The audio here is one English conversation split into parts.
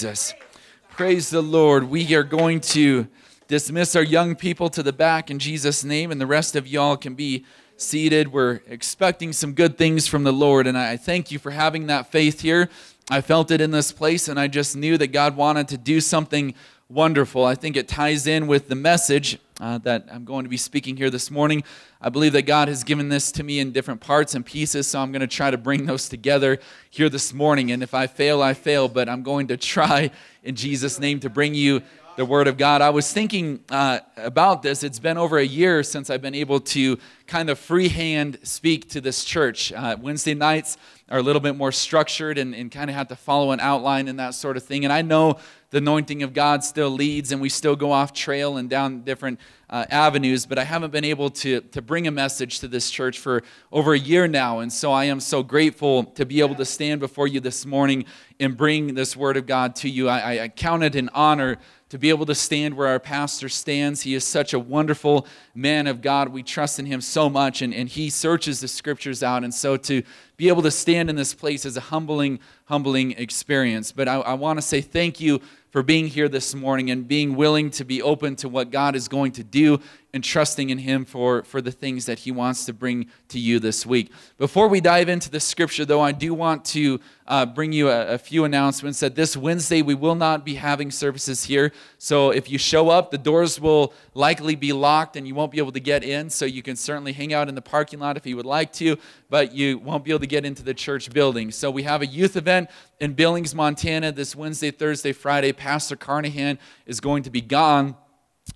Jesus. Praise the Lord. We are going to dismiss our young people to the back in Jesus' name, and the rest of y'all can be seated. We're expecting some good things from the Lord, and I thank you for having that faith here. I felt it in this place, and I just knew that God wanted to do something wonderful. I think it ties in with the message uh, that I'm going to be speaking here this morning. I believe that God has given this to me in different parts and pieces, so I'm going to try to bring those together here this morning. And if I fail, I fail, but I'm going to try in Jesus' name to bring you the Word of God. I was thinking uh, about this. It's been over a year since I've been able to kind of freehand speak to this church. Uh, Wednesday nights are a little bit more structured and, and kind of have to follow an outline and that sort of thing. And I know the anointing of God still leads and we still go off trail and down different uh, avenues, but I haven't been able to, to bring a message to this church for over a year now. And so I am so grateful to be able to stand before you this morning and bring this word of God to you. I, I count it an honor to be able to stand where our pastor stands. He is such a wonderful man of God. We trust in him so much, and, and he searches the scriptures out. And so to be able to stand in this place is a humbling, humbling experience. But I, I want to say thank you for being here this morning and being willing to be open to what God is going to do and trusting in Him for, for the things that He wants to bring to you this week. Before we dive into the scripture, though, I do want to uh, bring you a, a, few announcements that this Wednesday we will not be having services here. So if you show up, the doors will likely be locked and you won't be able to get in. So you can certainly hang out in the parking lot if you would like to, but you won't be able to get into the church building. So we have a youth event in Billings, Montana this Wednesday, Thursday, Friday. Pastor Carnahan is going to be gone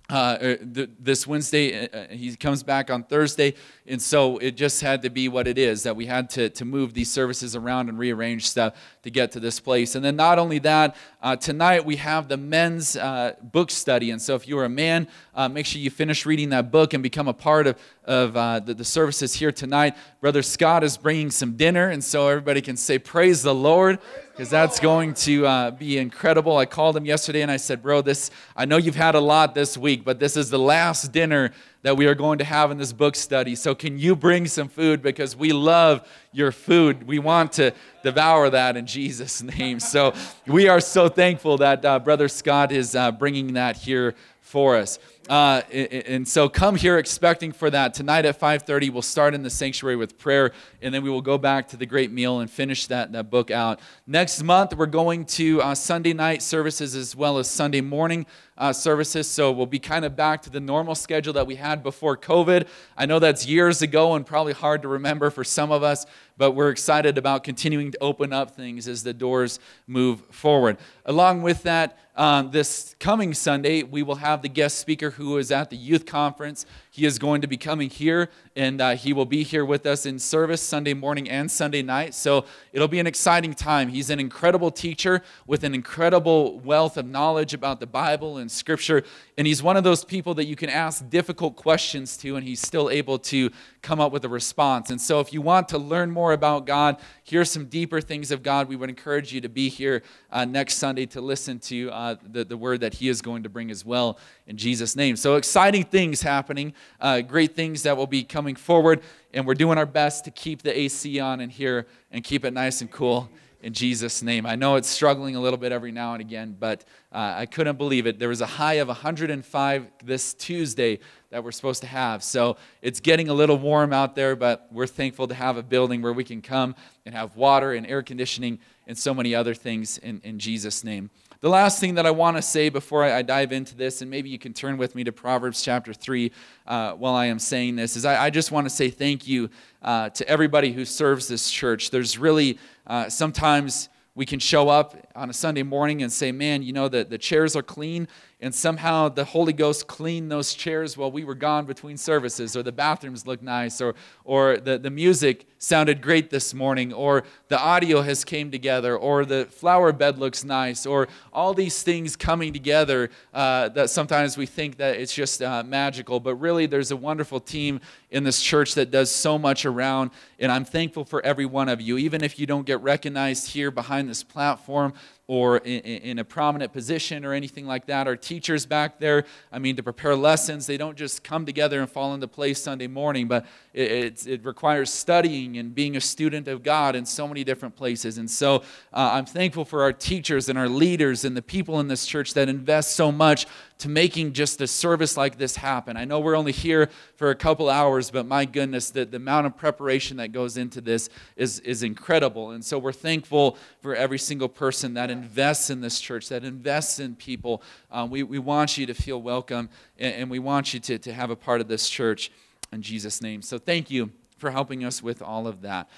uh, er, this Wednesday. Uh, uh, he comes back on Thursday. And so it just had to be what it is that we had to, to move these services around and rearrange stuff to get to this place. And then not only that, uh, tonight we have the men's uh, book study. And so if you're a man, uh, make sure you finish reading that book and become a part of, of the, the services here tonight. Brother Scott is bringing some dinner. And so everybody can say, Praise the Lord because that's going to be incredible. I called him yesterday and I said, Bro, this, I know you've had a lot this week, but this is the last dinner that we are going to have in this book study. So, can you bring some food? Because we love your food. We want to devour that in Jesus' name. So, we are so thankful that uh, Brother Scott is uh, bringing that here for us. Uh, and so come here expecting for that. Tonight at 5.30, we'll start in the sanctuary with prayer, and then we will go back to the great meal and finish that, that book out. Next month, we're going to uh, Sunday night services as well as Sunday morning uh, services. So we'll be kind of back to the normal schedule that we had before COVID. I know that's years ago and probably hard to remember for some of us, but we're excited about continuing to open up things as the doors move forward. Along with that, um, this coming Sunday, we will have the guest speaker who is at the youth conference. He is going to be coming here, and uh, he will be here with us in service Sunday morning and Sunday night. So it'll be an exciting time. He's an incredible teacher with an incredible wealth of knowledge about the Bible and Scripture. And he's one of those people that you can ask difficult questions to, and he's still able to come up with a response. And so if you want to learn more about God, hear some deeper things of God, we would encourage you to be here uh, next Sunday to listen to uh, the, the word that he is going to bring as well in Jesus' name. So exciting things happening uh, great things that will be coming forward. And we're doing our best to keep the AC on in here and keep it nice and cool in Jesus' name. I know it's struggling a little bit every now and again, but uh, I couldn't believe it. There was a high of 105 this Tuesday that we're supposed to have. So it's getting a little warm out there, but we're thankful to have a building where we can come and have water and air conditioning and so many other things in, in Jesus' name. The last thing that I want to say before I, dive into this, and maybe you can turn with me to Proverbs chapter 3 uh, while I am saying this, is I, I just want to say thank you uh, to everybody who serves this church. There's really uh, sometimes we can show up on a Sunday morning and say, man, you know, the, the chairs are clean, and somehow the Holy Ghost cleaned those chairs while we were gone between services, or the bathrooms look nice, or, or the, the music sounded great this morning, or the audio has came together, or the flower bed looks nice, or all these things coming together uh, that sometimes we think that it's just uh, magical, but really there's a wonderful team in this church that does so much around, and I'm thankful for every one of you. Even if you don't get recognized here behind this platform, or in, in, a prominent position or anything like that. Our teachers back there, I mean, to prepare lessons, they don't just come together and fall into place Sunday morning, but it, it requires studying and being a student of God in so many different places. And so uh, I'm thankful for our teachers and our leaders and the people in this church that invest so much to making just a service like this happen. I know we're only here for a couple hours, but my goodness, the, the amount of preparation that goes into this is, is incredible. And so we're thankful for every single person that invests in this church, that invests in people. Um, we, we want you to feel welcome, and, and we want you to, to have a part of this church in Jesus' name. So thank you for helping us with all of that.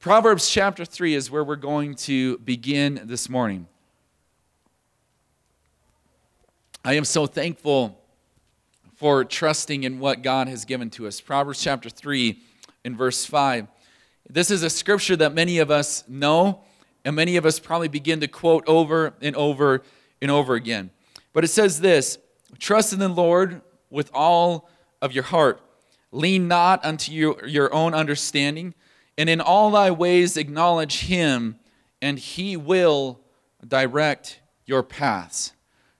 Proverbs chapter 3 is where we're going to begin this morning. I am so thankful for trusting in what God has given to us. Proverbs chapter 3 in verse 5. This is a scripture that many of us know, and many of us probably begin to quote over and over and over again. But it says this Trust in the Lord with all of your heart, lean not unto your own understanding, and in all thy ways acknowledge him, and he will direct your paths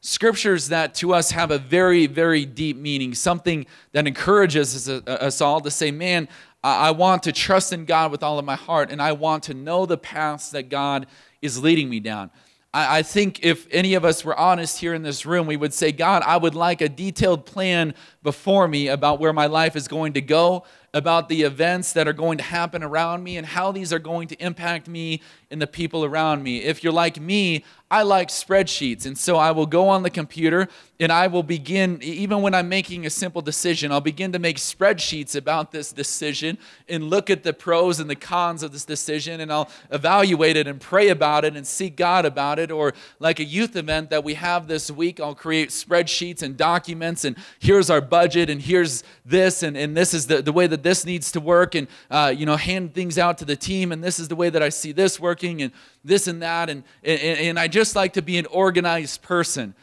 scriptures that to us have a very, very deep meaning, something that encourages us uh, uh, all to say, man, I want to trust in God with all of my heart, and I want to know the paths that God is leading me down. I, think if any of us were honest here in this room, we would say, God, I would like a detailed plan before me about where my life is going to go, about the events that are going to happen around me, and how these are going to impact me and the people around me. If you're like me, I like spreadsheets. And so I will go on the computer and I will begin, even when I'm making a simple decision, I'll begin to make spreadsheets about this decision and look at the pros and the cons of this decision and I'll evaluate it and pray about it and seek God about it. Or like a youth event that we have this week, I'll create spreadsheets and documents and here's our budget and here's this and, and this is the, the way that this needs to work and, uh, you know, hand things out to the team and this is the way that I see this working and this and that. And, and, and I just like to be an organized person.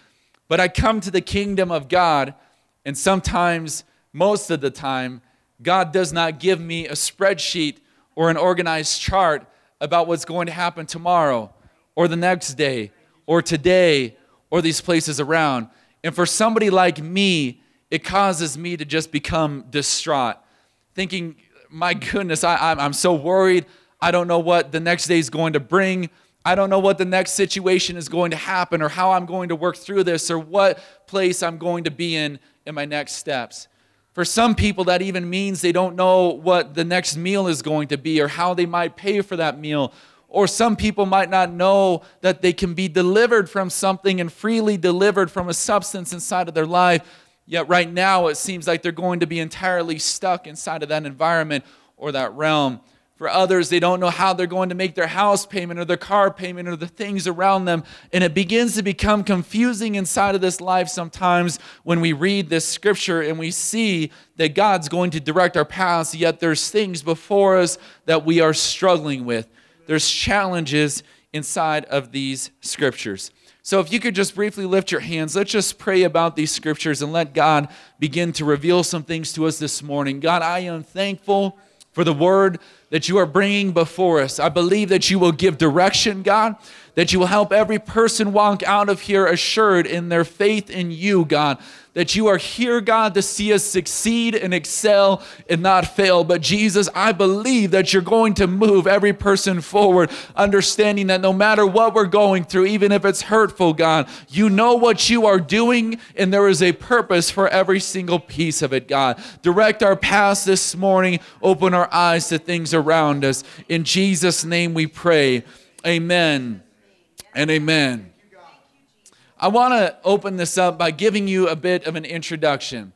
But I come to the kingdom of God, and sometimes, most of the time, God does not give me a spreadsheet or an organized chart about what's going to happen tomorrow or the next day or today or these places around. And for somebody like me, it causes me to just become distraught, thinking, my goodness, I, am so worried. I don't know what the next day is going to bring. I don't know what the next situation is going to happen or how I'm going to work through this or what place I'm going to be in in my next steps. For some people, that even means they don't know what the next meal is going to be or how they might pay for that meal. Or some people might not know that they can be delivered from something and freely delivered from a substance inside of their life. Yet, right now, it seems like they're going to be entirely stuck inside of that environment or that realm. For others, they don't know how they're going to make their house payment or their car payment or the things around them. And it begins to become confusing inside of this life sometimes when we read this scripture and we see that God's going to direct our paths, yet there's things before us that we are struggling with. There's challenges inside of these scriptures. So, if you could just briefly lift your hands, let's just pray about these scriptures and let God begin to reveal some things to us this morning. God, I am thankful for the word that you are bringing before us. I believe that you will give direction, God, that you will help every person walk out of here assured in their faith in you, God. That you are here, God, to see us succeed and excel and not fail. But Jesus, I believe that you're going to move every person forward, understanding that no matter what we're going through, even if it's hurtful, God, you know what you are doing, and there is a purpose for every single piece of it, God. Direct our paths this morning, open our eyes to things around us. In Jesus' name we pray. Amen and amen. I want to open this up by giving you a bit of an introduction.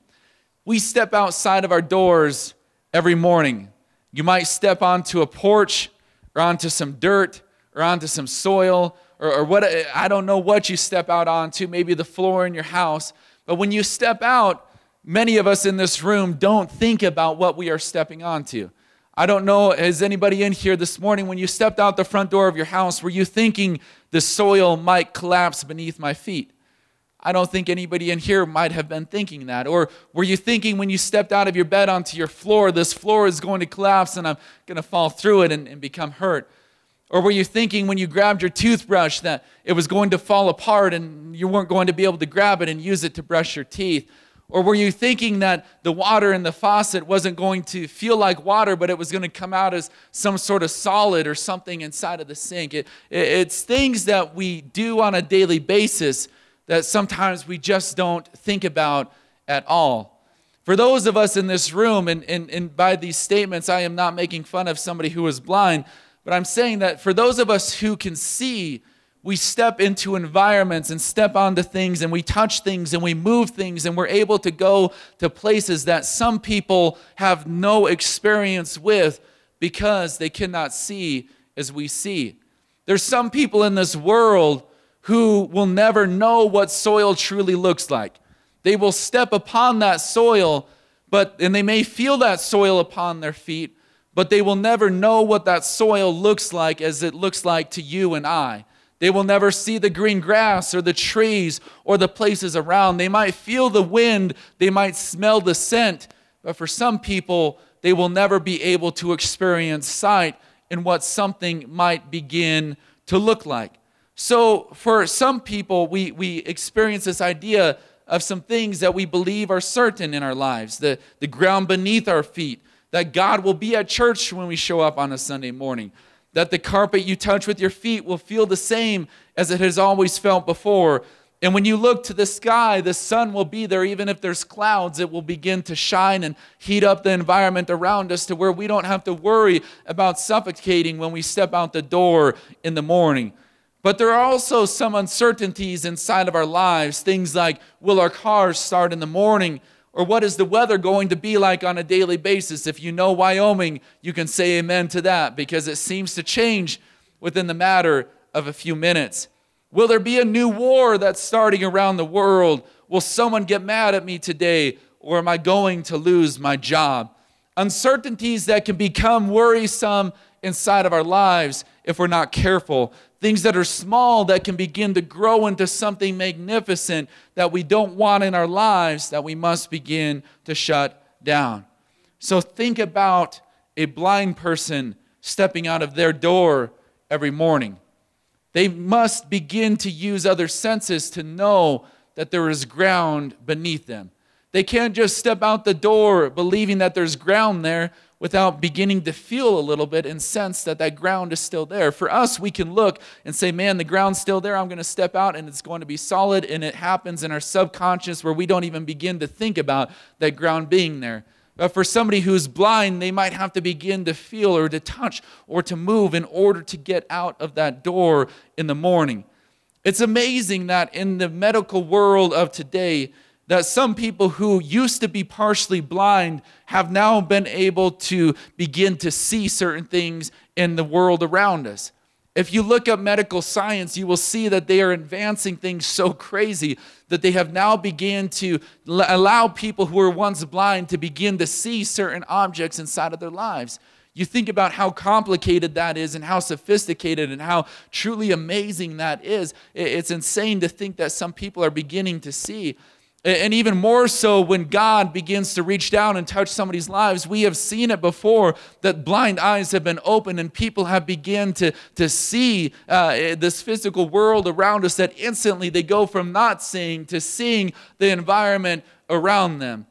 We step outside of our doors every morning. You might step onto a porch or onto some dirt or onto some soil or, or what I don't know what you step out onto, maybe the floor in your house. But when you step out, many of us in this room don't think about what we are stepping onto. I don't know, has anybody in here this morning, when you stepped out the front door of your house, were you thinking the soil might collapse beneath my feet? I don't think anybody in here might have been thinking that. Or were you thinking when you stepped out of your bed onto your floor, this floor is going to collapse and I'm going to fall through it and, and become hurt? Or were you thinking when you grabbed your toothbrush that it was going to fall apart and you weren't going to be able to grab it and use it to brush your teeth? Or were you thinking that the water in the faucet wasn't going to feel like water, but it was going to come out as some sort of solid or something inside of the sink? It, it, it's things that we do on a daily basis that sometimes we just don't think about at all. For those of us in this room, and, and, and by these statements, I am not making fun of somebody who is blind, but I'm saying that for those of us who can see, we step into environments and step onto things and we touch things and we move things and we're able to go to places that some people have no experience with because they cannot see as we see. There's some people in this world who will never know what soil truly looks like. They will step upon that soil, but and they may feel that soil upon their feet, but they will never know what that soil looks like as it looks like to you and I. They will never see the green grass or the trees or the places around. They might feel the wind, they might smell the scent, but for some people, they will never be able to experience sight in what something might begin to look like. So, for some people, we, we experience this idea of some things that we believe are certain in our lives the, the ground beneath our feet, that God will be at church when we show up on a Sunday morning, that the carpet you touch with your feet will feel the same as it has always felt before. And when you look to the sky, the sun will be there. Even if there's clouds, it will begin to shine and heat up the environment around us to where we don't have to worry about suffocating when we step out the door in the morning. But there are also some uncertainties inside of our lives. Things like will our cars start in the morning? Or what is the weather going to be like on a daily basis? If you know Wyoming, you can say amen to that because it seems to change within the matter of a few minutes. Will there be a new war that's starting around the world? Will someone get mad at me today? Or am I going to lose my job? Uncertainties that can become worrisome inside of our lives if we're not careful things that are small that can begin to grow into something magnificent that we don't want in our lives that we must begin to shut down. So think about a blind person stepping out of their door every morning. They must begin to use other senses to know that there is ground beneath them. They can't just step out the door believing that there's ground there without beginning to feel a little bit and sense that that ground is still there. For us, we can look and say, man, the ground's still there. I'm going to step out and it's going to be solid. And it happens in our subconscious where we don't even begin to think about that ground being there. But for somebody who's blind, they might have to begin to feel or to touch or to move in order to get out of that door in the morning. It's amazing that in the medical world of today, that some people who used to be partially blind have now been able to begin to see certain things in the world around us. If you look at medical science, you will see that they are advancing things so crazy that they have now begun to allow people who were once blind to begin to see certain objects inside of their lives. You think about how complicated that is and how sophisticated and how truly amazing that is. It's insane to think that some people are beginning to see. And even more so when God begins to reach down and touch somebody's lives. We have seen it before that blind eyes have been opened and people have begun to, to see uh, this physical world around us that instantly they go from not seeing to seeing the environment around them.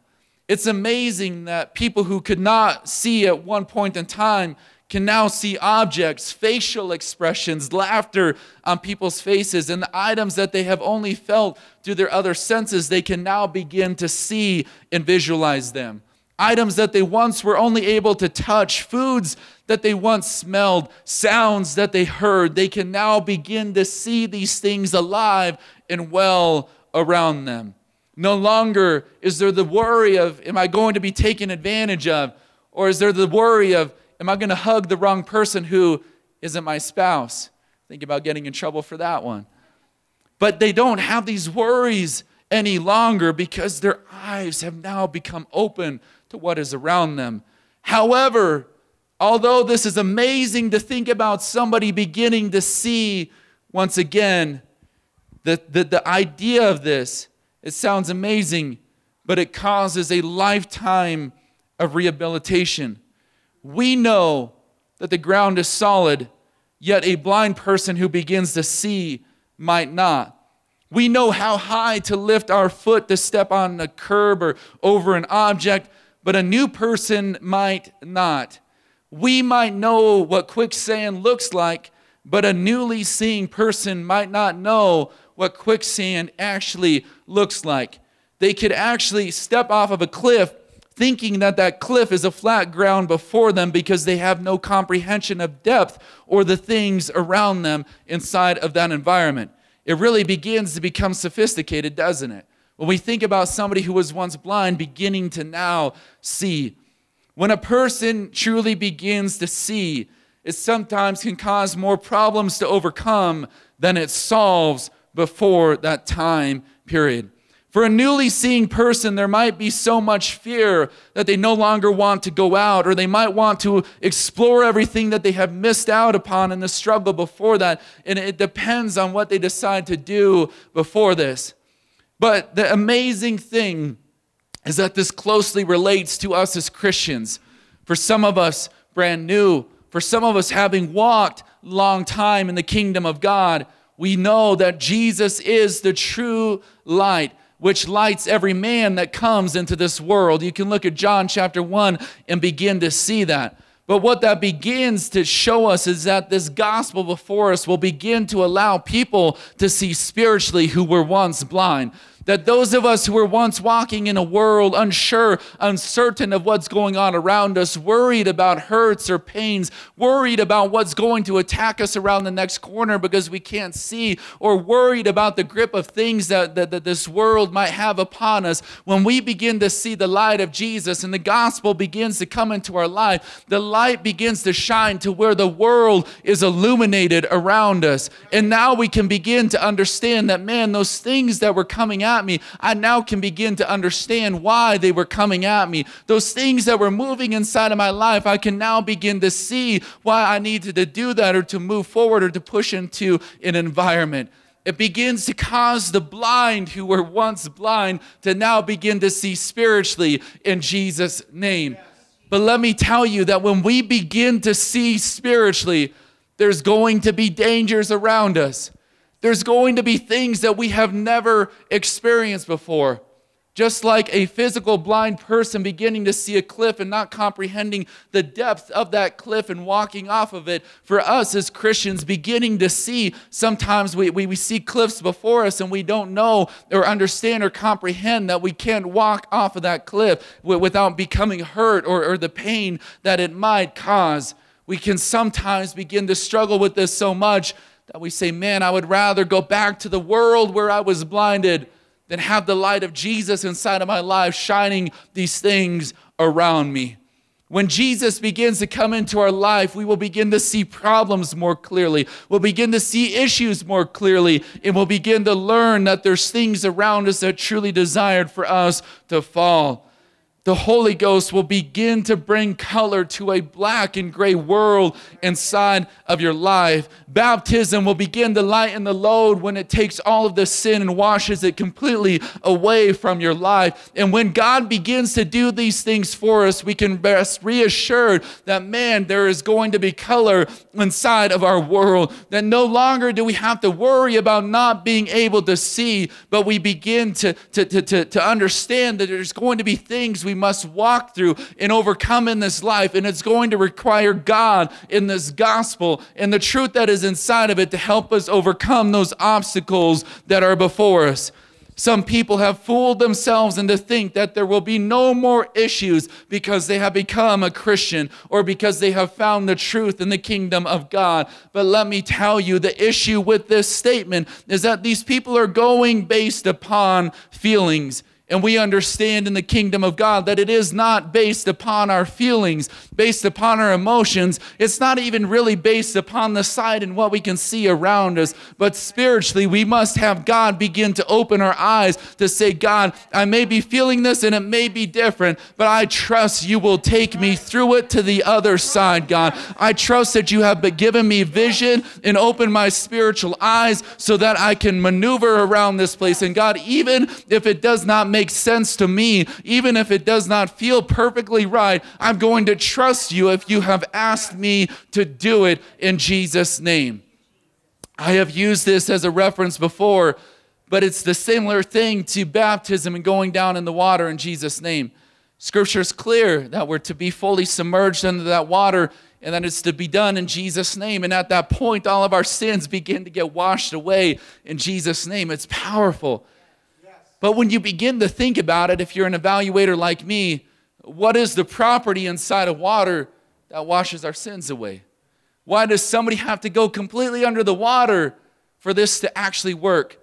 It's amazing that people who could not see at one point in time can now see objects, facial expressions, laughter on people's faces, and the items that they have only felt through their other senses, they can now begin to see and visualize them. Items that they once were only able to touch, foods that they once smelled, sounds that they heard, they can now begin to see these things alive and well around them. No longer is there the worry of, am I going to be taken advantage of? Or is there the worry of, am I going to hug the wrong person who isn't my spouse? Think about getting in trouble for that one. But they don't have these worries any longer because their eyes have now become open to what is around them. However, although this is amazing to think about somebody beginning to see once again, the, the, the idea of this, it sounds amazing, but it causes a lifetime of rehabilitation we know that the ground is solid yet a blind person who begins to see might not. We know how high to lift our foot to step on a curb or over an object, but a new person might not. We might know what quicksand looks like, but a newly seeing person might not know what quicksand actually looks like. They could actually step off of a cliff thinking that that cliff is a flat ground before them because they have no comprehension of depth or the things around them inside of that environment. It really begins to become sophisticated, doesn't it? When we think about somebody who was once blind beginning to now see, when a person truly begins to see, it sometimes can cause more problems to overcome than it solves before that time period. For a newly seeing person, there might be so much fear that they no longer want to go out, or they might want to explore everything that they have missed out upon in the struggle before that. And it depends on what they decide to do before this. But the amazing thing is that this closely relates to us as Christians. For some of us, brand new, for some of us having walked long time in the kingdom of God, we know that Jesus is the true light which lights every man that comes into this world. You can look at John chapter 1 and begin to see that. But what that begins to show us is that this gospel before us will begin to allow people to see spiritually who were once blind that those of us who were once walking in a world unsure, uncertain of what's going on around us, worried about hurts or pains, worried about what's going to attack us around the next corner because we can't see, or worried about the grip of things that, that, that this world might have upon us, when we begin to see the light of Jesus and the gospel begins to come into our life, the light begins to shine to where the world is illuminated around us. And now we can begin to understand that, man, those things that were coming out at me, I now can begin to understand why they were coming at me. Those things that were moving inside of my life, I can now begin to see why I needed to do that or to move forward or to push into an environment. It begins to cause the blind who were once blind to now begin to see spiritually in Jesus' name. But let me tell you that when we begin to see spiritually, there's going to be dangers around us. There's going to be things that we have never experienced before. Just like a physical blind person beginning to see a cliff and not comprehending the depth of that cliff and walking off of it, for us as Christians, beginning to see sometimes we, we, we see cliffs before us and we don't know or understand or comprehend that we can't walk off of that cliff without becoming hurt or, or the pain that it might cause. We can sometimes begin to struggle with this so much that we say, man, I would rather go back to the world where I was blinded than have the light of Jesus inside of my life shining these things around me. When Jesus begins to come into our life, we will begin to see problems more clearly. We'll begin to see issues more clearly, and we'll begin to learn that there's things around us that truly desired for us to fall the Holy Ghost will begin to bring color to a black and gray world inside of your life. Baptism will begin to lighten the load when it takes all of the sin and washes it completely away from your life. And when God begins to do these things for us, we can rest reassured that, man, there is going to be color inside of our world. That no longer do we have to worry about not being able to see, but we begin to, to, to, to, to understand that there's going to be things we must walk through and overcome in this life. And it's going to require God in this gospel and the truth that is inside of it to help us overcome those obstacles that are before us. Some people have fooled themselves into think that there will be no more issues because they have become a Christian or because they have found the truth in the kingdom of God. But let me tell you, the issue with this statement is that these people are going based upon feelings. And we understand in the kingdom of God that it is not based upon our feelings, based upon our emotions. It's not even really based upon the sight and what we can see around us. But spiritually, we must have God begin to open our eyes to say, God, I may be feeling this and it may be different, but I trust you will take me through it to the other side, God. I trust that you have given me vision and opened my spiritual eyes so that I can maneuver around this place. And God, even if it does not make sense to me, even if it does not feel perfectly right, I'm going to trust you if you have asked me to do it in Jesus' name. I have used this as a reference before, but it's the similar thing to baptism and going down in the water in Jesus' name. Scripture is clear that we're to be fully submerged under that water and that it's to be done in Jesus' name. And at that point, all of our sins begin to get washed away in Jesus' name. It's powerful. But when you begin to think about it, if you're an evaluator like me, what is the property inside of water that washes our sins away? Why does somebody have to go completely under the water for this to actually work?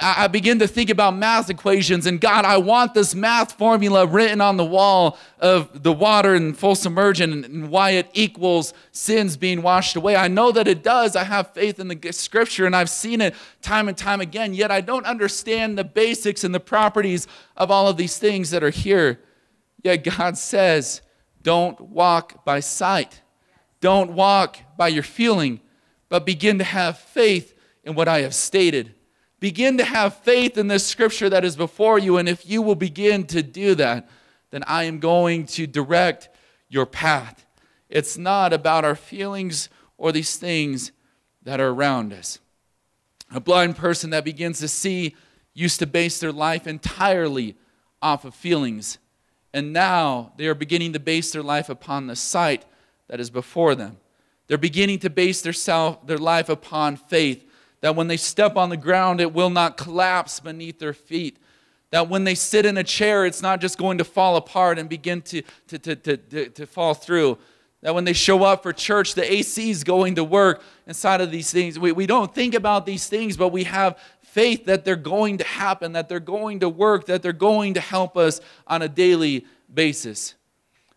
I begin to think about math equations, and God, I want this math formula written on the wall of the water and full submersion and why it equals sins being washed away. I know that it does. I have faith in the scripture, and I've seen it time and time again, yet I don't understand the basics and the properties of all of these things that are here. Yet God says, don't walk by sight, don't walk by your feeling, but begin to have faith in what I have stated. Begin to have faith in this scripture that is before you. And if you will begin to do that, then I am going to direct your path. It's not about our feelings or these things that are around us. A blind person that begins to see used to base their life entirely off of feelings. And now they are beginning to base their life upon the sight that is before them. They're beginning to base their, self, their life upon faith that when they step on the ground, it will not collapse beneath their feet. That when they sit in a chair, it's not just going to fall apart and begin to, to, to, to, to, fall through. That when they show up for church, the AC is going to work inside of these things. We, we don't think about these things, but we have faith that they're going to happen, that they're going to work, that they're going to help us on a daily basis.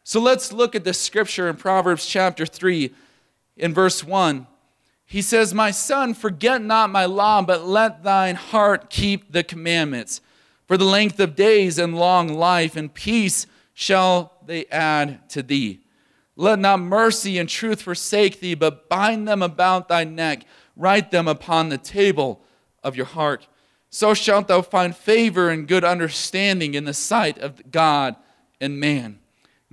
So let's look at the scripture in Proverbs chapter 3 in verse 1. He says, My son, forget not my law, but let thine heart keep the commandments. For the length of days and long life and peace shall they add to thee. Let not mercy and truth forsake thee, but bind them about thy neck, write them upon the table of your heart. So shalt thou find favor and good understanding in the sight of God and man.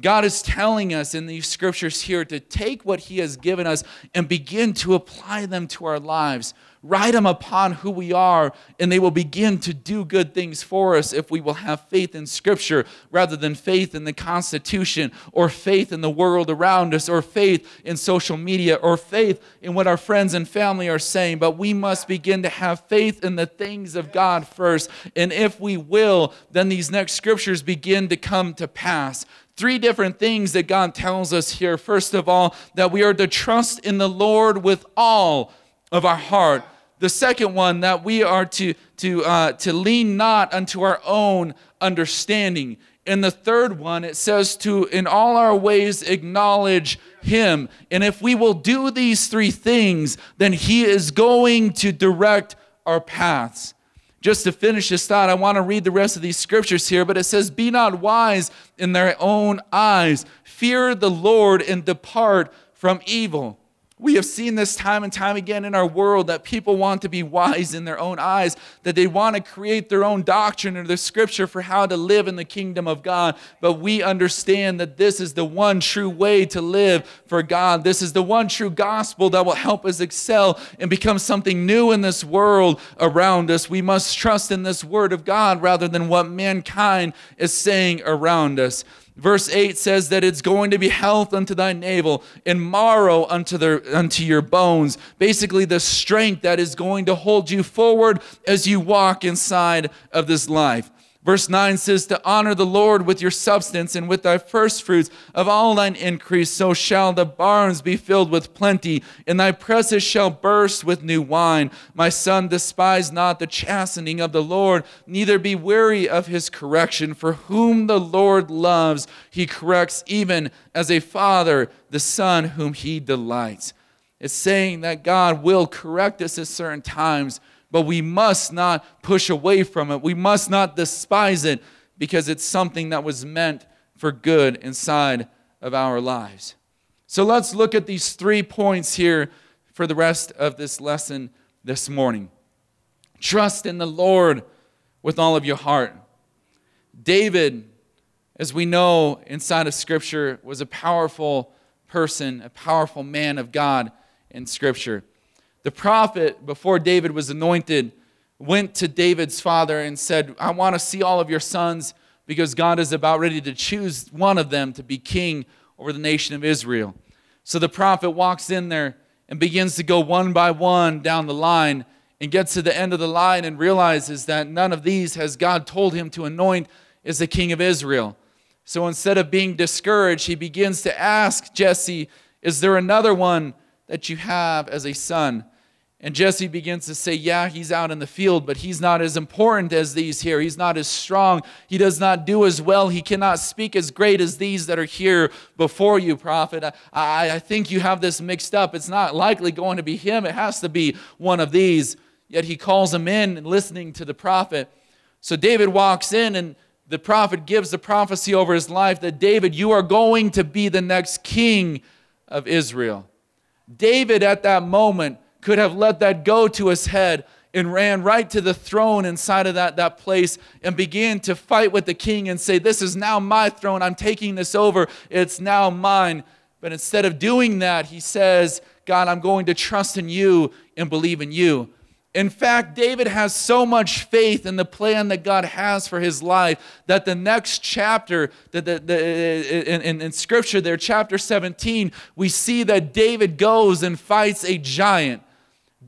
God is telling us in these scriptures here to take what He has given us and begin to apply them to our lives. Write them upon who we are, and they will begin to do good things for us if we will have faith in Scripture rather than faith in the Constitution or faith in the world around us or faith in social media or faith in what our friends and family are saying. But we must begin to have faith in the things of God first. And if we will, then these next scriptures begin to come to pass three different things that God tells us here. First of all, that we are to trust in the Lord with all of our heart. The second one, that we are to, to, uh, to lean not unto our own understanding. And the third one, it says to, in all our ways, acknowledge Him. And if we will do these three things, then He is going to direct our paths. Just to finish this thought, I want to read the rest of these scriptures here, but it says, Be not wise in their own eyes, fear the Lord and depart from evil. We have seen this time and time again in our world that people want to be wise in their own eyes, that they want to create their own doctrine or their scripture for how to live in the kingdom of God. But we understand that this is the one true way to live for God. This is the one true gospel that will help us excel and become something new in this world around us. We must trust in this word of God rather than what mankind is saying around us. Verse 8 says that it's going to be health unto thy navel and marrow unto, the, unto your bones. Basically, the strength that is going to hold you forward as you walk inside of this life. Verse 9 says, To honor the Lord with your substance and with thy firstfruits of all thine increase, so shall the barns be filled with plenty, and thy presses shall burst with new wine. My son, despise not the chastening of the Lord, neither be weary of his correction. For whom the Lord loves, he corrects, even as a father the son whom he delights. It's saying that God will correct us at certain times but we must not push away from it. We must not despise it because it's something that was meant for good inside of our lives. So let's look at these three points here for the rest of this lesson this morning. Trust in the Lord with all of your heart. David, as we know inside of Scripture, was a powerful person, a powerful man of God in Scripture. The prophet, before David was anointed, went to David's father and said, I want to see all of your sons because God is about ready to choose one of them to be king over the nation of Israel. So the prophet walks in there and begins to go one by one down the line and gets to the end of the line and realizes that none of these has God told him to anoint as the king of Israel. So instead of being discouraged, he begins to ask Jesse, Is there another one that you have as a son? And Jesse begins to say, Yeah, he's out in the field, but he's not as important as these here. He's not as strong. He does not do as well. He cannot speak as great as these that are here before you, prophet. I, I think you have this mixed up. It's not likely going to be him, it has to be one of these. Yet he calls him in and listening to the prophet. So David walks in, and the prophet gives the prophecy over his life that David, you are going to be the next king of Israel. David, at that moment, could have let that go to his head and ran right to the throne inside of that, that place and began to fight with the king and say, This is now my throne. I'm taking this over. It's now mine. But instead of doing that, he says, God, I'm going to trust in you and believe in you. In fact, David has so much faith in the plan that God has for his life that the next chapter that the, the, in, in, in Scripture, there, chapter 17, we see that David goes and fights a giant.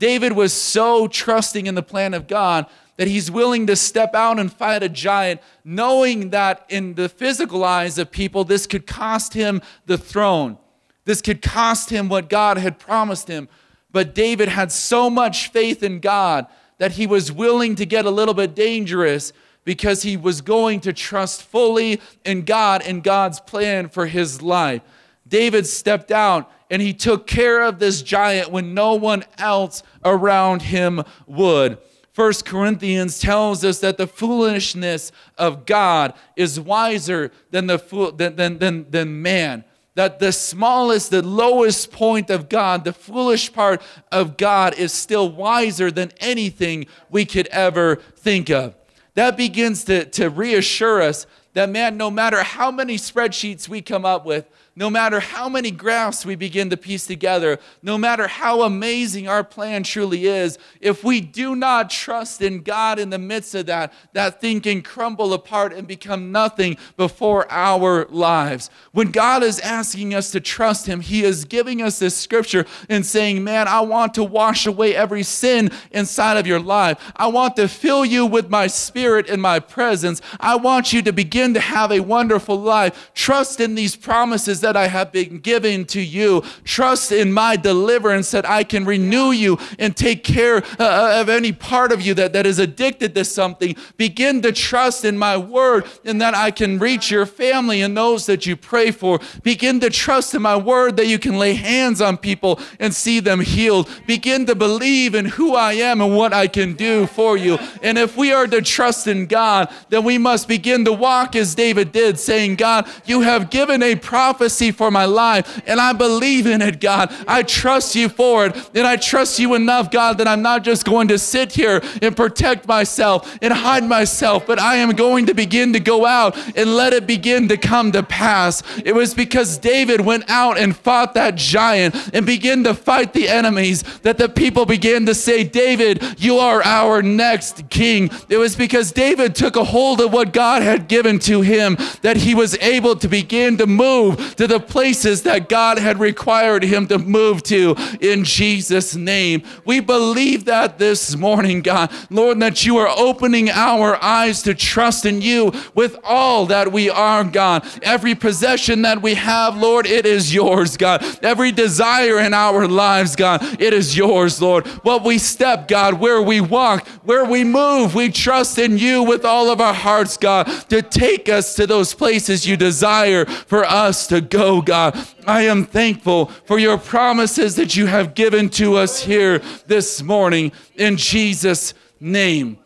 David was so trusting in the plan of God that he's willing to step out and fight a giant, knowing that in the physical eyes of people, this could cost him the throne. This could cost him what God had promised him. But David had so much faith in God that he was willing to get a little bit dangerous because he was going to trust fully in God and God's plan for his life. David stepped out and he took care of this giant when no one else around him would. First Corinthians tells us that the foolishness of God is wiser than, the fool, than, than, than, than man. That the smallest, the lowest point of God, the foolish part of God, is still wiser than anything we could ever think of. That begins to, to reassure us that, man, no matter how many spreadsheets we come up with, no matter how many graphs we begin to piece together, no matter how amazing our plan truly is, if we do not trust in God in the midst of that, that thing can crumble apart and become nothing before our lives. When God is asking us to trust Him, He is giving us this scripture and saying, Man, I want to wash away every sin inside of your life. I want to fill you with my spirit and my presence. I want you to begin to have a wonderful life. Trust in these promises that I have been given to you. Trust in my deliverance that I can renew you and take care uh, uh, of any part of you that, that is addicted to something. Begin to trust in my word and that I can reach your family and those that you pray for. Begin to trust in my word that you can lay hands on people and see them healed. Begin to believe in who I am and what I can do for you. And if we are to trust in God, then we must begin to walk as David did, saying, God, you have given a prophecy for my life, and I believe in it, God. I trust you for it, and I trust you enough, God, that I'm not just going to sit here and protect myself and hide myself, but I am going to begin to go out and let it begin to come to pass. It was because David went out and fought that giant and began to fight the enemies that the people began to say, David, you are our next king. It was because David took a hold of what God had given to him that he was able to begin to move to the places that God had required him to move to in Jesus' name. We believe that this morning, God. Lord, that you are opening our eyes to trust in you with all that we are, God. Every possession that we have, Lord, it is yours, God. Every desire in our lives, God, it is yours, Lord. What we step, God, where we walk, where we move, we trust in you with all of our hearts, God, to take us to those places you desire for us to go, God. I am thankful for your promises that you have given to us here this morning in Jesus' name.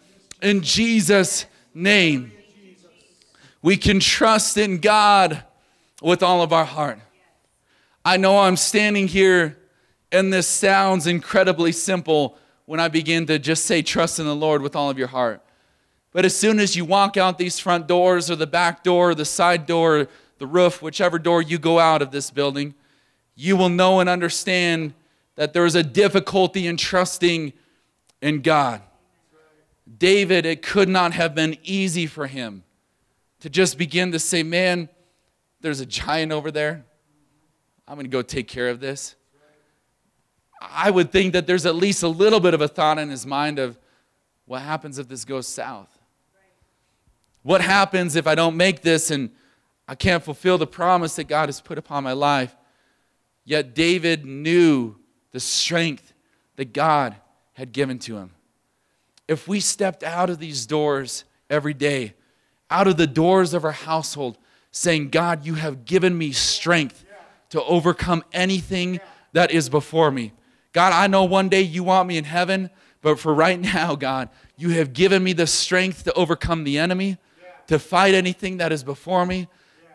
In Jesus' name. We can trust in God with all of our heart. I know I'm standing here and this sounds incredibly simple when I begin to just say, trust in the Lord with all of your heart. But as soon as you walk out these front doors or the back door or the side door, the roof, whichever door you go out of this building, you will know and understand that there is a difficulty in trusting in God. David, it could not have been easy for him to just begin to say, Man, there's a giant over there. I'm going to go take care of this. I would think that there's at least a little bit of a thought in his mind of what happens if this goes south? What happens if I don't make this and I can't fulfill the promise that God has put upon my life? Yet David knew the strength that God had given to him. If we stepped out of these doors every day, out of the doors of our household, saying, God, you have given me strength to overcome anything that is before me. God, I know one day you want me in heaven, but for right now, God, you have given me the strength to overcome the enemy, to fight anything that is before me.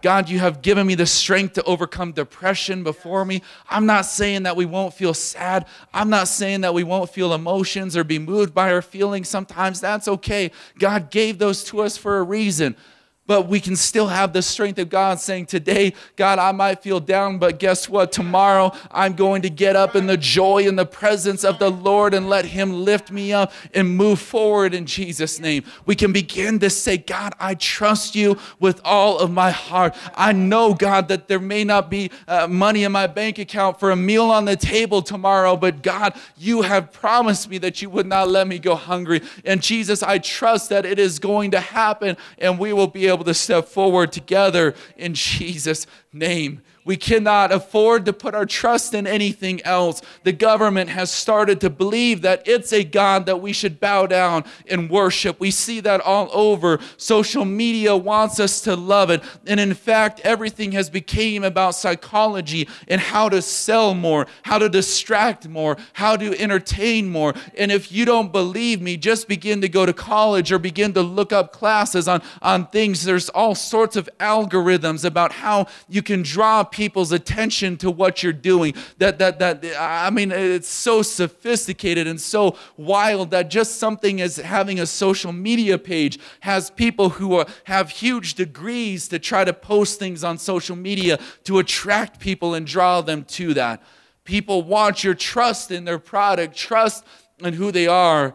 God, you have given me the strength to overcome depression before me. I'm not saying that we won't feel sad. I'm not saying that we won't feel emotions or be moved by our feelings. Sometimes that's okay. God gave those to us for a reason but we can still have the strength of God saying, Today, God, I might feel down, but guess what? Tomorrow, I'm going to get up in the joy and the presence of the Lord and let Him lift me up and move forward in Jesus' name. We can begin to say, God, I trust you with all of my heart. I know, God, that there may not be uh, money in my bank account for a meal on the table tomorrow, but God, you have promised me that you would not let me go hungry. And Jesus, I trust that it is going to happen and we will be able to step forward together in Jesus' name. We cannot afford to put our trust in anything else. The government has started to believe that it's a God that we should bow down and worship. We see that all over. Social media wants us to love it. And in fact, everything has become about psychology and how to sell more, how to distract more, how to entertain more. And if you don't believe me, just begin to go to college or begin to look up classes on, on things. There's all sorts of algorithms about how you can draw people's attention to what you're doing. That, that, that, I mean, it's so sophisticated and so wild that just something as having a social media page has people who are, have huge degrees to try to post things on social media to attract people and draw them to that. People want your trust in their product, trust in who they are,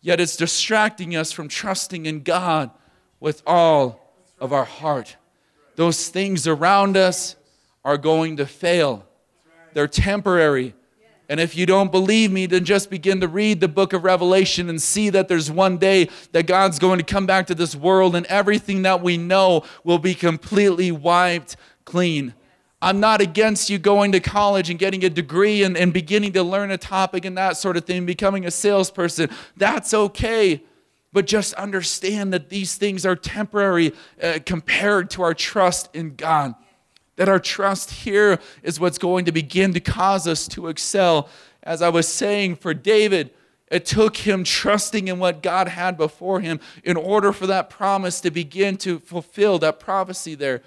yet it's distracting us from trusting in God with all of our heart. Those things around us, are going to fail. They're temporary. And if you don't believe me, then just begin to read the book of Revelation and see that there's one day that God's going to come back to this world and everything that we know will be completely wiped clean. I'm not against you going to college and getting a degree and, and beginning to learn a topic and that sort of thing, becoming a salesperson. That's okay. But just understand that these things are temporary uh, compared to our trust in God. That our trust here is what's going to begin to cause us to excel. As I was saying, for David, it took him trusting in what God had before him in order for that promise to begin to fulfill that prophecy there.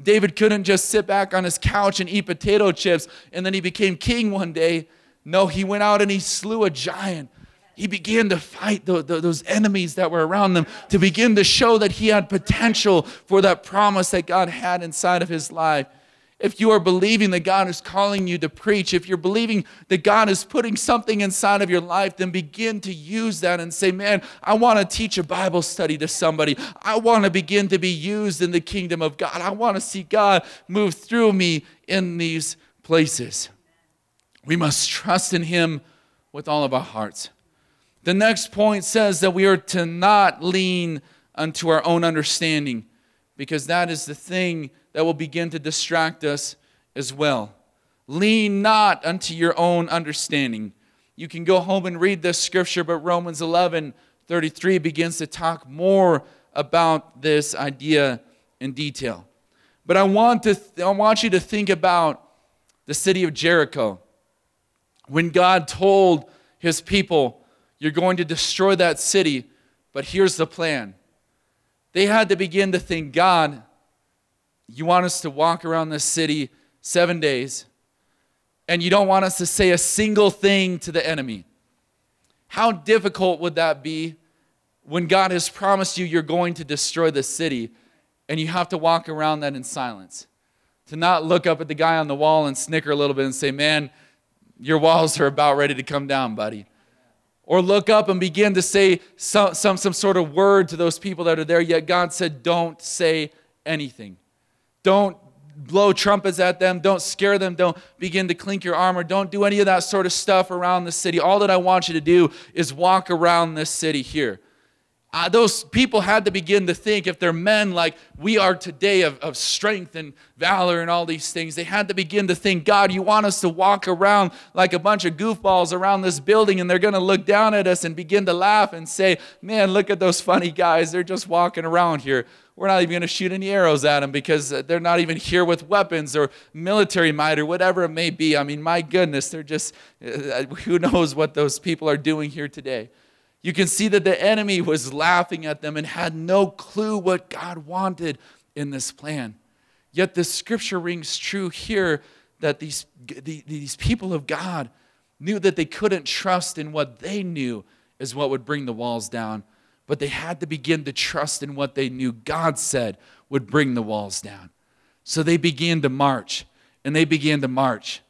David couldn't just sit back on his couch and eat potato chips and then he became king one day. No, he went out and he slew a giant he began to fight the, the, those enemies that were around them to begin to show that he had potential for that promise that God had inside of his life. If you are believing that God is calling you to preach, if you're believing that God is putting something inside of your life, then begin to use that and say, Man, I want to teach a Bible study to somebody. I want to begin to be used in the kingdom of God. I want to see God move through me in these places. We must trust in Him with all of our hearts. The next point says that we are to not lean unto our own understanding because that is the thing that will begin to distract us as well. Lean not unto your own understanding. You can go home and read this scripture, but Romans 11 33 begins to talk more about this idea in detail. But I want, to th- I want you to think about the city of Jericho. When God told his people, you're going to destroy that city, but here's the plan. They had to begin to think God, you want us to walk around this city seven days, and you don't want us to say a single thing to the enemy. How difficult would that be when God has promised you you're going to destroy the city, and you have to walk around that in silence. To not look up at the guy on the wall and snicker a little bit and say, Man, your walls are about ready to come down, buddy. Or look up and begin to say some, some, some sort of word to those people that are there, yet God said, Don't say anything. Don't blow trumpets at them. Don't scare them. Don't begin to clink your armor. Don't do any of that sort of stuff around the city. All that I want you to do is walk around this city here uh, those people had to begin to think if they're men like we are today of, of strength and valor and all these things they had to begin to think god you want us to walk around like a bunch of goofballs around this building and they're going to look down at us and begin to laugh and say man look at those funny guys. They're just walking around here. We're not even going to shoot any arrows at them because they're not even here with weapons or military might or whatever it may be i mean my goodness they're just uh, who knows what those people are doing here today you can see that the enemy was laughing at them and had no clue what God wanted in this plan. Yet the scripture rings true here that these, these people of God knew that they couldn't trust in what they knew is what would bring the walls down, but they had to begin to trust in what they knew God said would bring the walls down. So they began to march, and they began to march.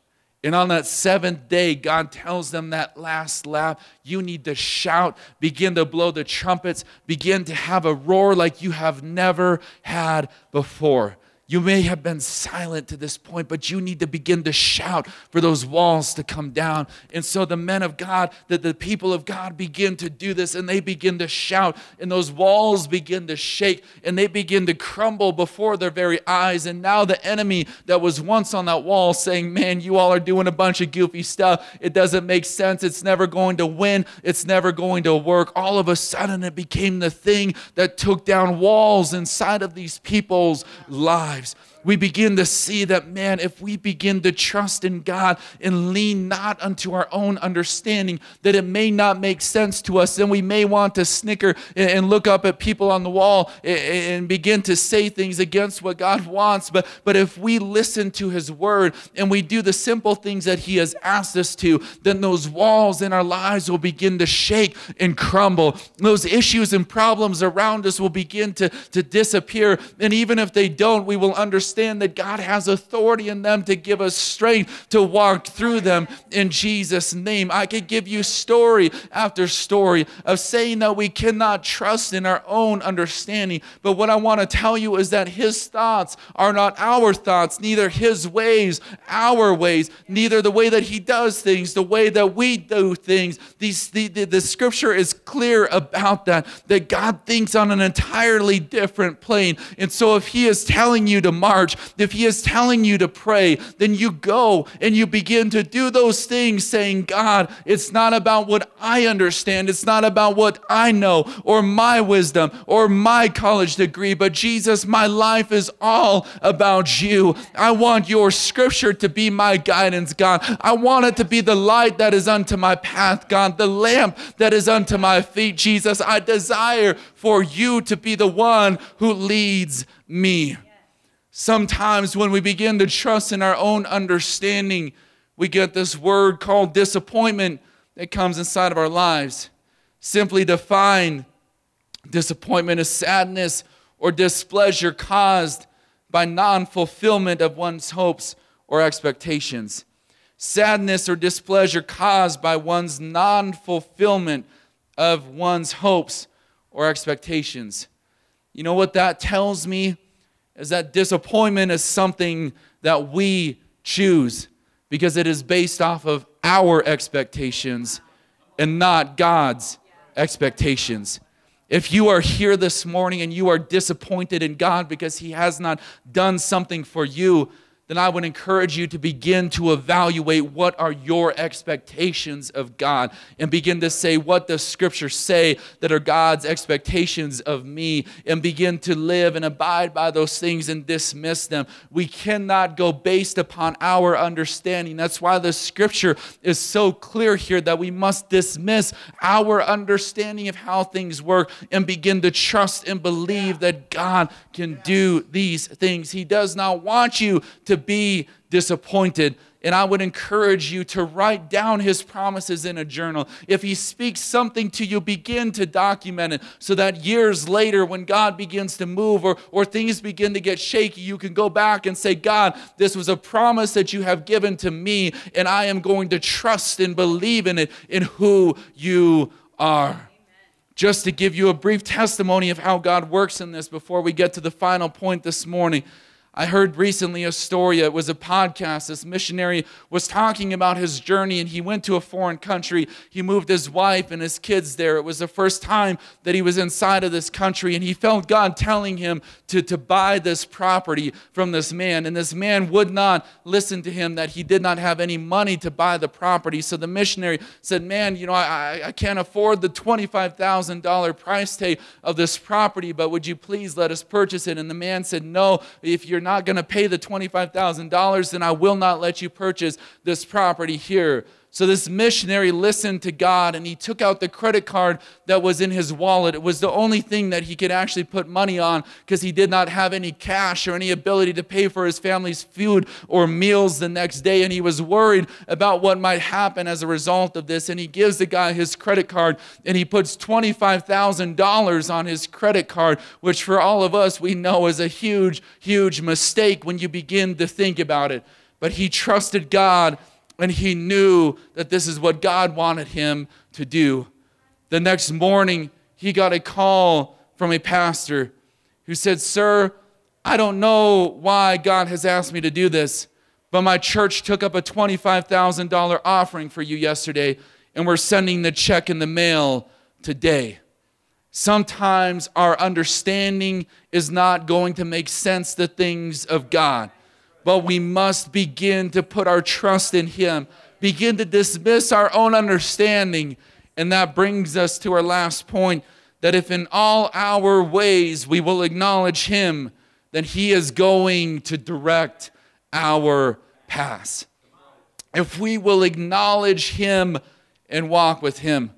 And on that seventh day, God tells them that last lap, you need to shout, begin to blow the trumpets, begin to have a roar like you have never had before. You may have been silent to this point, but you need to begin to shout for those walls to come down. And so the men of God, that the people of God begin to do this and they begin to shout, and those walls begin to shake and they begin to crumble before their very eyes. And now the enemy that was once on that wall saying, Man, you all are doing a bunch of goofy stuff. It doesn't make sense. It's never going to win. It's never going to work. All of a sudden, it became the thing that took down walls inside of these people's lives lives we begin to see that, man, if we begin to trust in God and lean not unto our own understanding, that it may not make sense to us, then we may want to snicker and look up at people on the wall and begin to say things against what God wants. But, but if we listen to His word and we do the simple things that He has asked us to, then those walls in our lives will begin to shake and crumble. Those issues and problems around us will begin to, to disappear. And even if they don't, we will understand understand that God has authority in them to give us strength to walk through them in Jesus' name. I could give you story after story of saying that we cannot trust in our own understanding. But what I want to tell you is that His thoughts are not our thoughts, neither His ways, our ways, neither the way that He does things, the way that we do things. These, the, the, the scripture is clear about that, that God thinks on an entirely different plane. And so if He is telling you to mark, If He is telling you to pray, then you go and you begin to do those things, saying, God, it's not about what I understand, it's not about what I know or my wisdom or my college degree, but Jesus, my life is all about you. I want your scripture to be my guidance, God. I want it to be the light that is unto my path, God, the lamp that is unto my feet, Jesus. I desire for you to be the one who leads me. Sometimes when we begin to trust in our own understanding, we get this word called disappointment that comes inside of our lives. Simply define disappointment as sadness or displeasure caused by non fulfillment of one's hopes or expectations. Sadness or displeasure caused by one's non fulfillment of one's hopes or expectations. You know what that tells me? Is that disappointment is something that we choose because it is based off of our expectations and not God's expectations. If you are here this morning and you are disappointed in God because He has not done something for you, then I would encourage you to begin to evaluate what are your expectations of God and begin to say what does scripture say that are God's expectations of me and begin to live and abide by those things and dismiss them. We cannot go based upon our understanding. That's why the scripture is so clear here that we must dismiss our understanding of how things work and begin to trust and believe that God can do these things. He does not want you to be disappointed And I would encourage you to write down his promises in a journal. If he speaks something to you, begin to document it so that years later, when God begins to move or, or things begin to get shaky, you can go back and say, God, this was a promise that you have given to me, and I am going to trust and believe in it, in who you are just to give you a brief testimony of how God works in this before we get to the final point this morning. I heard recently a story, it was a podcast. This missionary was talking about his journey and he went to a foreign country. He moved his wife and his kids there. It was the first time that he was inside of this country and he felt God telling him to, to buy this property from this man. And this man would not listen to him that he did not have any money to buy the property. So the missionary said, Man, you know, I, I can't afford the $25,000 price tag of this property, but would you please let us purchase it? And the man said, No, if you're not going to pay the $25,000, then I will not let you purchase this property here. So this missionary listened to God and he took out the credit card that was in his wallet. It was the only thing that he could actually put money on because he did not have any cash or any ability to pay for his family's food or meals the next day. And he was worried about what might happen as a result of this. And he gives the guy his credit card and he puts $25,000 on his credit card, which for all of us we know is a huge, huge mistake when you begin to think about it. But he trusted God and he knew that this is what God wanted him to do. The next morning, he got a call from a pastor who said, Sir, I don't know why God has asked me to do this, but my church took up a $25,000 offering for you yesterday, and we're sending the check in the mail today. Sometimes our understanding is not going to make sense the things of God but we must begin to put our trust in Him, begin to dismiss our own understanding. And that brings us to our last point that if in all our ways we will acknowledge Him, then He is going to direct our paths. If we will acknowledge Him and walk with Him,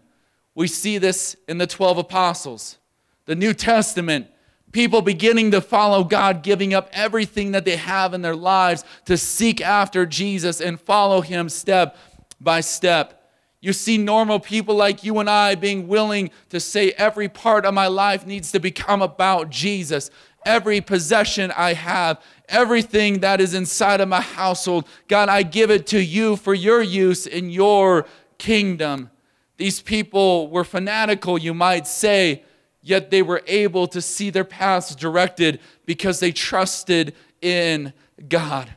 we see this in the 12 apostles. The New Testament People beginning to follow God, giving up everything that they have in their lives to seek after Jesus and follow Him step by step. You see normal people like you and I being willing to say every part of my life needs to become about Jesus. Every possession I have, everything that is inside of my household, God, I give it to you for your use in your kingdom. These people were fanatical, you might say, yet they were able to see their paths directed because they trusted in God.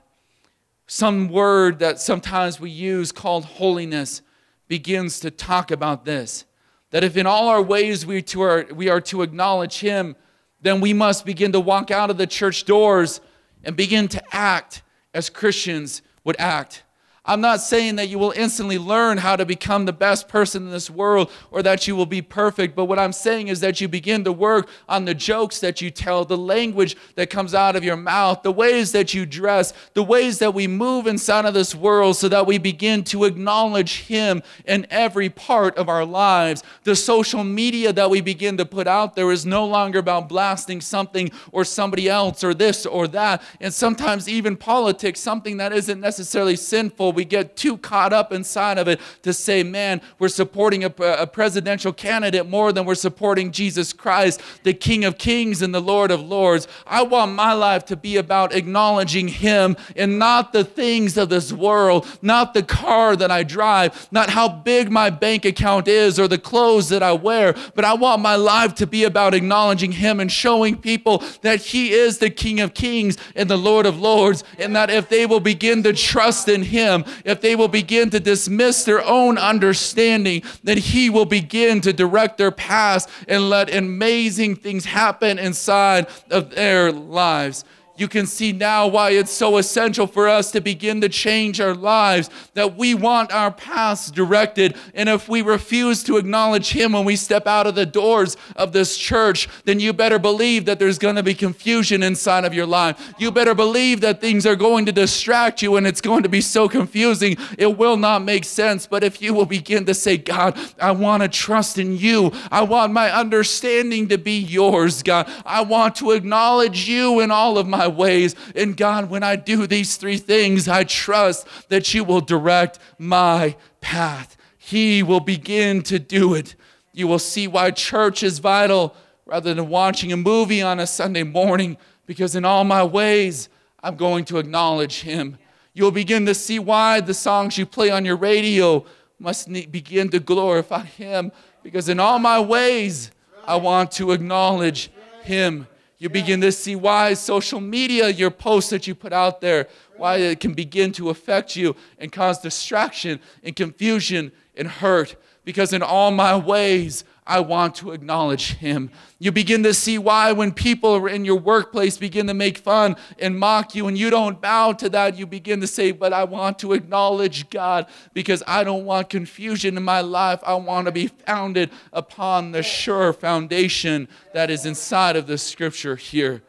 Some word that sometimes we use called holiness begins to talk about this that if in all our ways we, to our, we are to acknowledge Him, then we must begin to walk out of the church doors and begin to act as Christians would act. I'm not saying that you will instantly learn how to become the best person in this world or that you will be perfect, but what I'm saying is that you begin to work on the jokes that you tell, the language that comes out of your mouth, the ways that you dress, the ways that we move inside of this world so that we begin to acknowledge Him in every part of our lives. The social media that we begin to put out there is no longer about blasting something or somebody else or this or that, and sometimes even politics, something that isn't necessarily sinful we get too caught up inside of it to say, man, we're supporting a, a presidential candidate more than we're supporting Jesus Christ, the King of Kings and the Lord of Lords. I want my life to be about acknowledging Him and not the things of this world, not the car that I drive, not how big my bank account is or the clothes that I wear, but I want my life to be about acknowledging Him and showing people that He is the King of Kings and the Lord of Lords, and that if they will begin to trust in Him, if they will begin to dismiss their own understanding, then He will begin to direct their paths and let amazing things happen inside of their lives you can see now why it's so essential for us to begin to change our lives, that we want our paths directed. And if we refuse to acknowledge Him when we step out of the doors of this church, then you better believe that there's going to be confusion inside of your life. You better believe that things are going to distract you and it's going to be so confusing, it will not make sense. But if you will begin to say, God, I want to trust in you, I want my understanding to be yours, God, I want to acknowledge you in all of my my ways. And God, when I do these three things, I trust that you will direct my path. He will begin to do it. You will see why church is vital rather than watching a movie on a Sunday morning, because in all my ways, I'm going to acknowledge Him. You'll begin to see why the songs you play on your radio must begin to glorify Him, because in all my ways, I want to acknowledge Him. You begin to see why social media, your posts that you put out there, why it can begin to affect you and cause distraction and confusion and hurt. Because in all my ways, I want to acknowledge him. You begin to see why when people in your workplace begin to make fun and mock you and you don't bow to that, you begin to say, But I want to acknowledge God because I don't want confusion in my life. I want to be founded upon the sure foundation that is inside of the scripture here.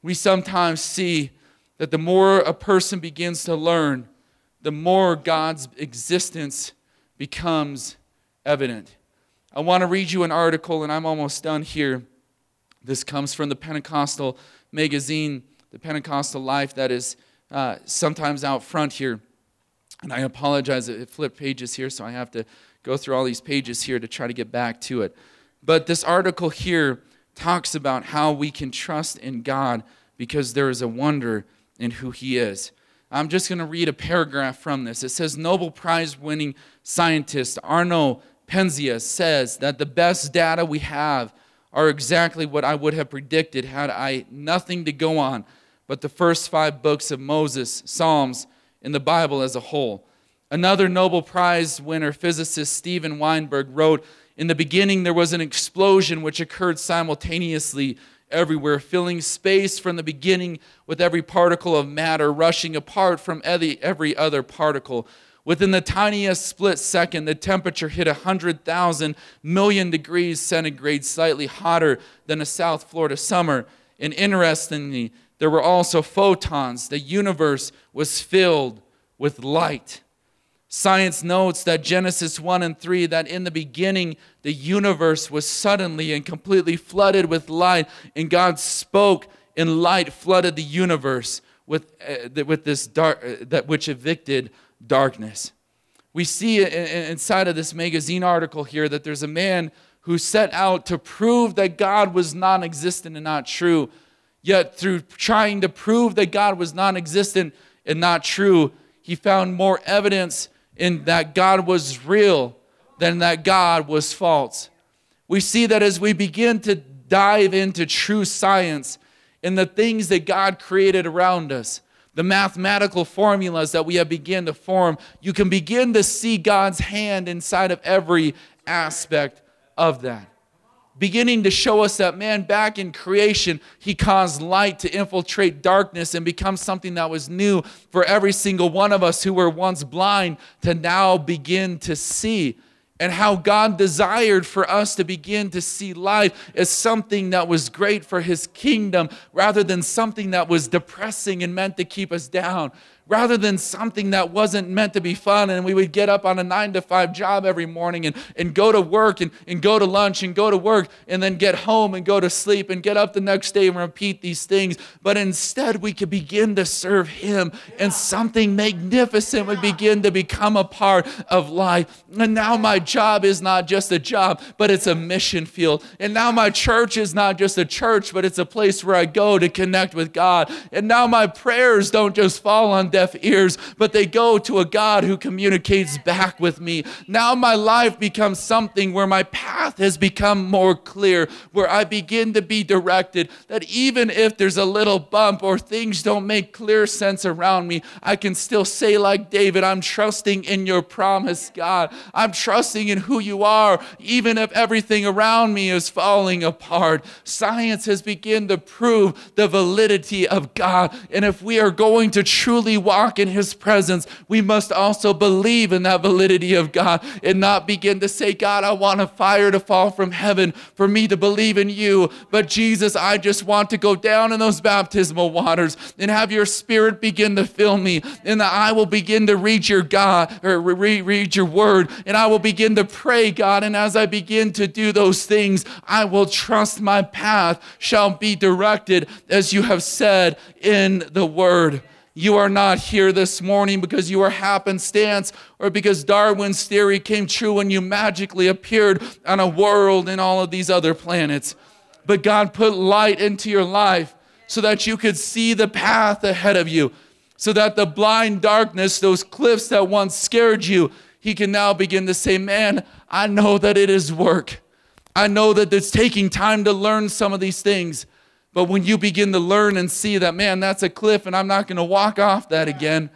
We sometimes see that the more a person begins to learn, the more God's existence becomes evident. I want to read you an article, and I'm almost done here. This comes from the Pentecostal magazine, the Pentecostal Life, that is uh, sometimes out front here. And I apologize, it flipped pages here, so I have to go through all these pages here to try to get back to it. But this article here talks about how we can trust in God because there is a wonder in who He is. I'm just going to read a paragraph from this. It says Nobel Prize winning scientist Arno Penzias says that the best data we have are exactly what I would have predicted had I nothing to go on but the first five books of Moses, Psalms, in the Bible as a whole. Another Nobel Prize winner, physicist Steven Weinberg, wrote In the beginning, there was an explosion which occurred simultaneously everywhere, filling space from the beginning with every particle of matter rushing apart from every other particle. Within the tiniest split second, the temperature hit 100,000 million degrees centigrade, slightly hotter than a South Florida summer. And interestingly, there were also photons. The universe was filled with light. Science notes that Genesis 1 and 3, that in the beginning the universe was suddenly and completely flooded with light, and God spoke, and light flooded the universe with, uh, with this dark, uh, that which evicted darkness. We see inside of this magazine article here that there's a man who set out to prove that God was non existent and not true. Yet, through trying to prove that God was non existent and not true, he found more evidence in that God was real than that God was false. We see that as we begin to dive into true science and the things that God created around us, the mathematical formulas that we have begun to form, you can begin to see God's hand inside of every aspect of that. Beginning to show us that, man, back in creation, He caused light to infiltrate darkness and become something that was new for every single one of us who were once blind to now begin to see and how God desired for us to begin to see life as something that was great for His kingdom rather than something that was depressing and meant to keep us down rather than something that wasn't meant to be fun. And we would get up on a nine to five job every morning and, and go to work and, and go to lunch and go to work and then get home and go to sleep and get up the next day and repeat these things. But instead, we could begin to serve Him and something magnificent would begin to become a part of life. And now my job is not just a job, but it's a mission field. And now my church is not just a church, but it's a place where I go to connect with God. And now my prayers don't just fall on deaf ears, but they go to a God who communicates back with me. Now my life becomes something where my path has become more clear, where I begin to be directed, that even if there's a little bump or things don't make clear sense around me, I can still say, like David, I'm trusting in your promise, God. I'm trusting in who you are, even if everything around me is falling apart. Science has begun to prove the validity of God. And if we are going to truly walk in his presence, we must also believe in that validity of God and not begin to say, God, I want a fire to fall from heaven for me to believe in you. But Jesus, I just want to go down in those baptismal waters and have your spirit begin to fill me. And that I will begin to read your God or re- read your word. And I will begin to pray, God. And as I begin to do those things, I will trust my path shall be directed as you have said in the word. You are not here this morning because you are happenstance or because Darwin's theory came true and you magically appeared on a world and all of these other planets. But God put light into your life so that you could see the path ahead of you, so that the blind darkness, those cliffs that once scared you, He can now begin to say, Man, I know that it is work. I know that it's taking time to learn some of these things. But when you begin to learn and see that, man, that's a cliff and I'm not going to walk off that again,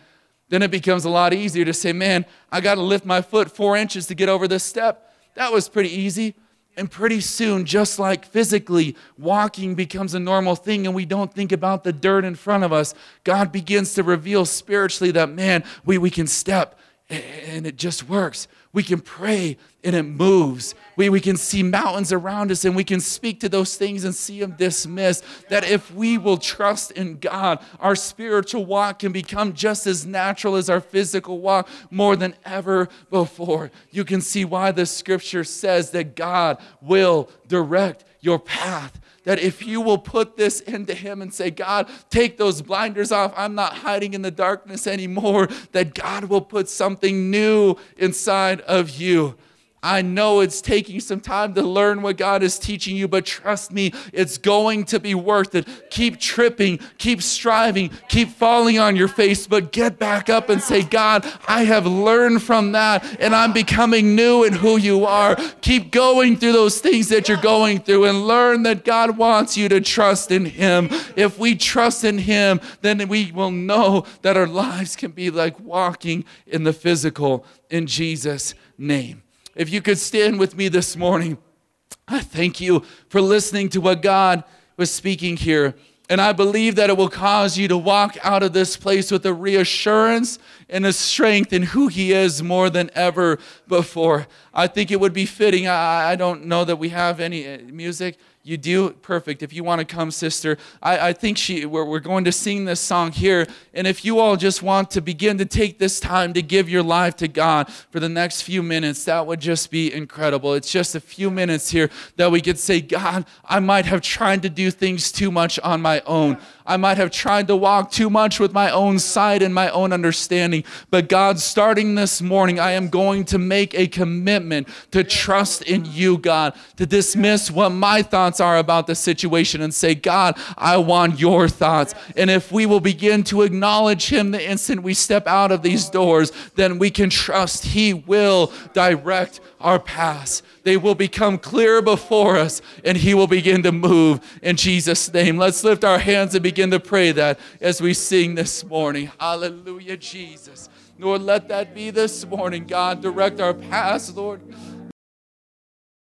then it becomes a lot easier to say, man, I got to lift my foot four inches to get over this step. That was pretty easy. And pretty soon, just like physically, walking becomes a normal thing and we don't think about the dirt in front of us. God begins to reveal spiritually that, man, we, we can step and it just works. We can pray and it moves. We, we can see mountains around us and we can speak to those things and see them dismissed. That if we will trust in God, our spiritual walk can become just as natural as our physical walk more than ever before. You can see why the scripture says that God will direct your path that if you will put this into Him and say, God, take those blinders off, I'm not hiding in the darkness anymore, that God will put something new inside of you. I know it's taking some time to learn what God is teaching you, but trust me, it's going to be worth it. Keep tripping, keep striving, keep falling on your face, but get back up and say, God, I have learned from that and I'm becoming new in who you are. Keep going through those things that you're going through and learn that God wants you to trust in Him. If we trust in Him, then we will know that our lives can be like walking in the physical in Jesus' name. If you could stand with me this morning, I thank you for listening to what God was speaking here. And I believe that it will cause you to walk out of this place with a reassurance and a strength in who He is more than ever before. I think it would be fitting. I, I don't know that we have any uh, music. You do? Perfect. If you want to come, sister, I, I think she, we're, we're going to sing this song here. And if you all just want to begin to take this time to give your life to God for the next few minutes, that would just be incredible. It's just a few minutes here that we could say, God, I might have tried to do things too much on my own. I might have tried to walk too much with my own sight and my own understanding. But God, starting this morning, I am going to make a commitment to trust in you, God, to dismiss what my thoughts are about the situation and say, God, I want your thoughts. And if we will begin to acknowledge Him the instant we step out of these doors, then we can trust He will direct our paths. They will become clear before us and He will begin to move in Jesus' name. Let's lift our hands and begin to pray that as we sing this morning. Hallelujah, Jesus. Lord, let that be this morning. God, direct our paths, Lord.